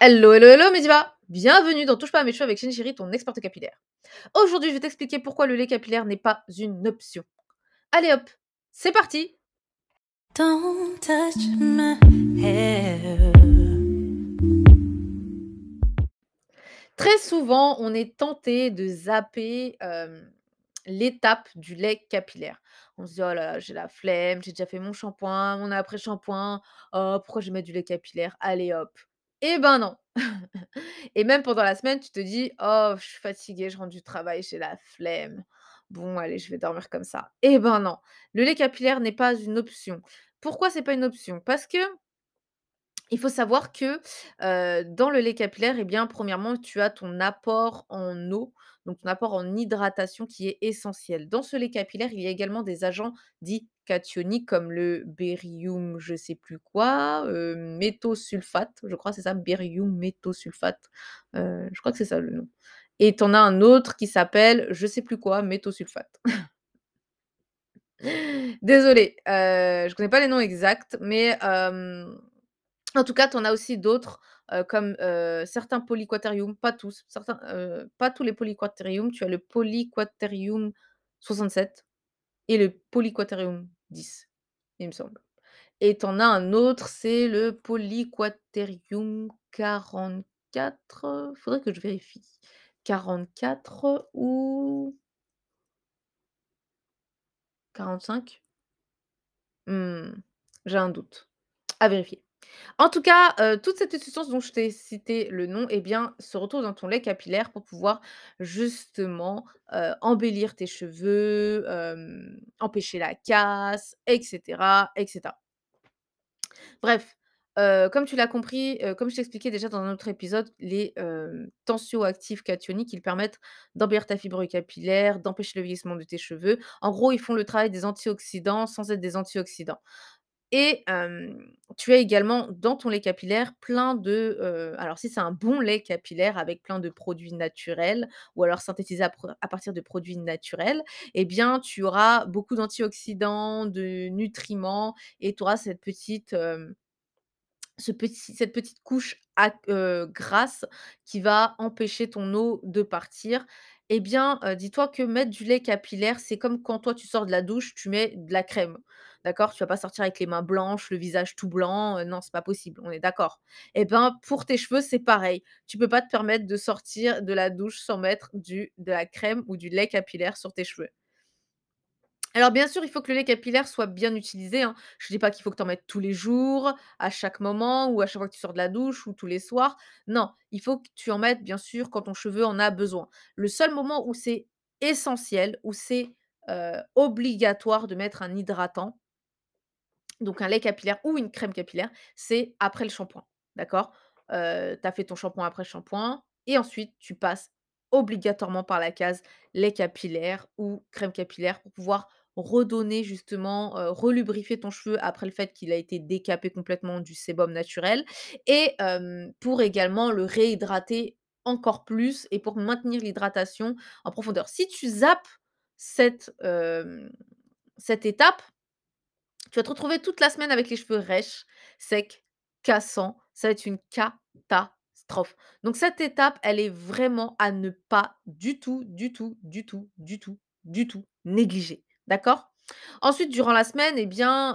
Hello, hello, hello Mediva Bienvenue dans Touche pas à mes cheveux avec Shinjiri, ton experte capillaire. Aujourd'hui, je vais t'expliquer pourquoi le lait capillaire n'est pas une option. Allez hop, c'est parti Don't touch my hair. Très souvent, on est tenté de zapper euh, l'étape du lait capillaire. On se dit, oh là là, j'ai la flemme, j'ai déjà fait mon shampoing, mon après-shampoing, oh, pourquoi je mets du lait capillaire? Allez hop. Eh ben non Et même pendant la semaine, tu te dis: «Oh, je suis fatiguée, je rentre du travail, j'ai la flemme. Bon, allez, je vais dormir comme ça». Eh ben non, le lait capillaire n'est pas une option. Pourquoi c'est pas une option? Parce que il faut savoir que, dans le lait capillaire et bien, premièrement, tu as ton apport en eau, donc ton apport en hydratation qui est essentiel. Dans ce lait capillaire, il y a également des agents dits cationiques comme le bérium je sais plus quoi, méthosulfate, je crois c'est ça, bérium méthosulfate, je crois que c'est ça le nom et tu en as un autre qui s'appelle je sais plus quoi, méthosulfate. Désolée, je connais pas les noms exacts mais en tout cas, tu en as aussi d'autres, comme, certains polyquaterium, pas tous, pas tous les polyquaterium. Tu as le polyquaterium 67 et le polyquaterium 10, il me semble et tu en as un autre, c'est le polyquaterium 44, faudrait que je vérifie. 44 ou 45? Mmh, j'ai un doute, à vérifier. En tout cas, heu, toute cette substance dont je t'ai cité le nom, eh bien, se retrouve dans ton lait capillaire pour pouvoir justement, heu, embellir tes cheveux, hem, empêcher la casse et cetera et cetera. Bref, comme tu l'as compris, comme je t'expliquais déjà dans un autre épisode, les, tensioactifs cationiques, ils permettent d'embellir ta fibre capillaire, d'empêcher le vieillissement de tes cheveux. En gros, ils font le travail des antioxydants sans être des antioxydants. Et tu as également dans ton lait capillaire plein de, alors si c'est un bon lait capillaire avec plein de produits naturels ou alors synthétisés à partir de produits naturels, eh bien tu auras beaucoup d'antioxydants, de nutriments et tu auras cette petite, cette petite couche grasse qui va empêcher ton eau de partir. Eh bien, dis-toi que mettre du lait capillaire, c'est comme quand toi tu sors de la douche, tu mets de la crème. D'accord? Tu vas pas sortir avec les mains blanches, le visage tout blanc, heu, non, c'est pas possible, on est d'accord? Eh ben, pour tes cheveux, c'est pareil. Tu peux pas te permettre de sortir de la douche sans mettre du de la crème ou du lait capillaire sur tes cheveux. Alors bien sûr, il faut que le lait capillaire soit bien utilisé, hein. Je dis pas qu'il faut que tu en mettes tous les jours, à chaque moment ou à chaque fois que tu sors de la douche ou tous les soirs. Non, il faut que tu en mettes bien sûr quand ton cheveu en a besoin. Le seul moment où c'est essentiel, où c'est, obligatoire de mettre un hydratant, donc un lait capillaire ou une crème capillaire, c'est après le shampoing, d'accord? Tu as fait ton shampoing après shampoing et ensuite tu passes obligatoirement par la case lait capillaire ou crème capillaire pour pouvoir redonner justement, relubrifier ton cheveu après le fait qu'il a été décapé complètement du sébum naturel et pour également le réhydrater encore plus et pour maintenir l'hydratation en profondeur. Si tu zappes cette étape, tu vas te retrouver toute la semaine avec les cheveux rêches, secs, cassants. Ça va être une catastrophe. Donc cette étape, elle est vraiment à ne pas du tout, du tout, du tout, du tout, du tout négliger. D'accord? Ensuite, durant la semaine, eh bien,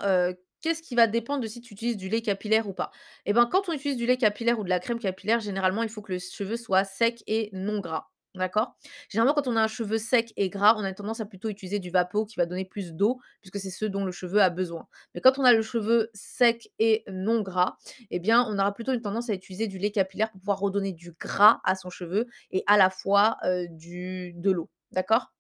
qu'est-ce qui va dépendre de si tu utilises du lait capillaire ou pas? Eh ben, quand on utilise du lait capillaire ou de la crème capillaire, généralement, il faut que le cheveu soit sec et non gras. D'accord? Généralement, quand on a un cheveu sec et gras, on a tendance à plutôt utiliser du Vapeau qui va donner plus d'eau, puisque c'est ce dont le cheveu a besoin. Mais quand on a le cheveu sec et non gras, eh bien, on aura plutôt une tendance à utiliser du lait capillaire pour pouvoir redonner du gras à son cheveu et à la fois, du de l'eau. D'accord?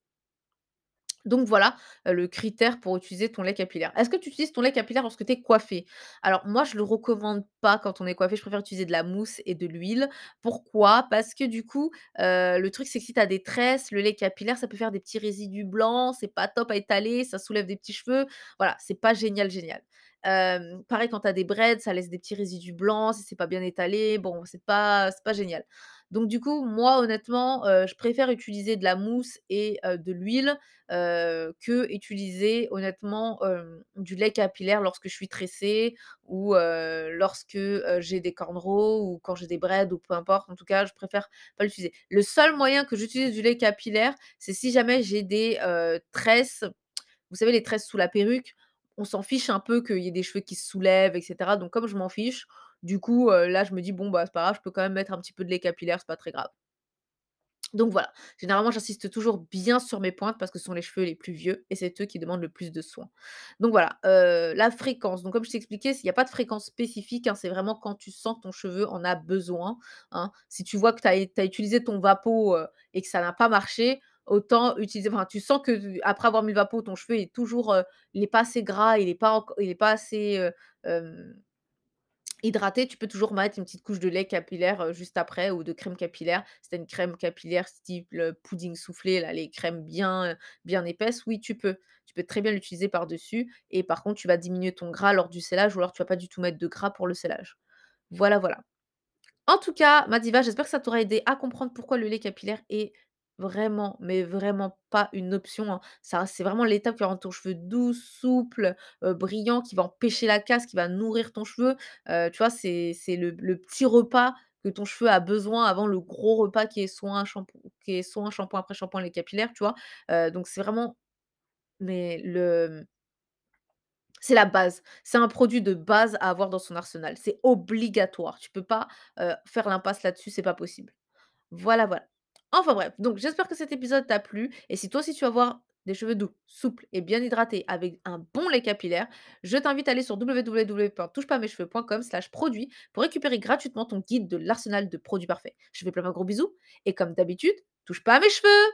Donc voilà, le critère pour utiliser ton lait capillaire. Est-ce que tu utilises ton lait capillaire lorsque tu es coiffée? Alors moi, je le recommande pas quand on est coiffé, je préfère utiliser de la mousse et de l'huile. Pourquoi? Parce que du coup, le truc, c'est que si tu as des tresses, le lait capillaire, ça peut faire des petits résidus blancs, c'est pas top à étaler, ça soulève des petits cheveux. Voilà, c'est pas génial, génial. Pareil quand tu as des braids, ça laisse des petits résidus blancs, si c'est pas bien étalé, bon, c'est pas pas génial. Donc du coup, moi honnêtement, heu, je préfère utiliser de la mousse et heu, de l'huile, heu, qu'utiliser honnêtement, hem, du lait capillaire lorsque je suis tressée ou lorsque, j'ai des cornrows ou quand j'ai des braids ou peu importe. En tout cas, je préfère pas l'utiliser. Le seul moyen que j'utilise du lait capillaire, c'est si jamais j'ai des, tresses, vous savez les tresses sous la perruque, on s'en fiche un peu qu'il y ait des cheveux qui se soulèvent et cetera. Donc comme je m'en fiche, du coup, là je me dis: «Bon bah, c'est pas grave, je peux quand même mettre un petit peu de lait capillaire, c'est pas très grave». Donc voilà, généralement j'insiste toujours bien sur mes pointes parce que ce sont les cheveux les plus vieux et c'est eux qui demandent le plus de soins. Donc voilà, la fréquence, donc comme je t'ai expliqué, il y a pas de fréquence spécifique, hein, c'est vraiment quand tu sens que ton cheveu en a besoin, hein. Si tu vois que tu as utilisé ton Vapo, heu, et que ça n'a pas marché, autant utiliser enfin tu sens que après avoir mis le Vapo, ton cheveu est toujours, il est pas assez gras, il est pas enc il pas assez, hydraté, tu peux toujours mettre une petite couche de lait capillaire, juste après ou de crème capillaire. Si une crème capillaire style, pudding soufflé, là, les crèmes bien, bien épaisses, oui, tu peux. Tu peux très bien l'utiliser par-dessus et par contre, tu vas diminuer ton gras lors du sellage ou alors tu vas pas du tout mettre de gras pour le sellage. Voilà, voilà. En tout cas, ma diva, j'espère que ça t'aura aidé à comprendre pourquoi le lait capillaire est vraiment, mais vraiment pas une option, hein. Ça c'est vraiment l'étape qui va rendre ton cheveu doux, souple, brillant, qui va empêcher la casse, qui va nourrir ton cheveu. Tu vois, c'est c'est le petit repas que ton cheveu a besoin avant le gros repas qui est soin, shampoing qui est soin, shampoing après shampoing, lait capillaire, tu vois? Donc c'est vraiment mais le c'est la base. C'est un produit de base à avoir dans son arsenal. C'est obligatoire. Tu peux pas, faire l'impasse là-dessus, c'est pas possible. Voilà, voilà. Enfin bref, donc j'espère que cet épisode t'a plu et si toi aussi tu veux avoir des cheveux doux, souples et bien hydratés avec un bon lait capillaire, je t'invite à aller sur www.touchepasamescheveux.com/produits pour récupérer gratuitement ton guide de l'arsenal de produits parfaits. Je fais plein de gros bisous et comme d'habitude, touche pas à mes cheveux!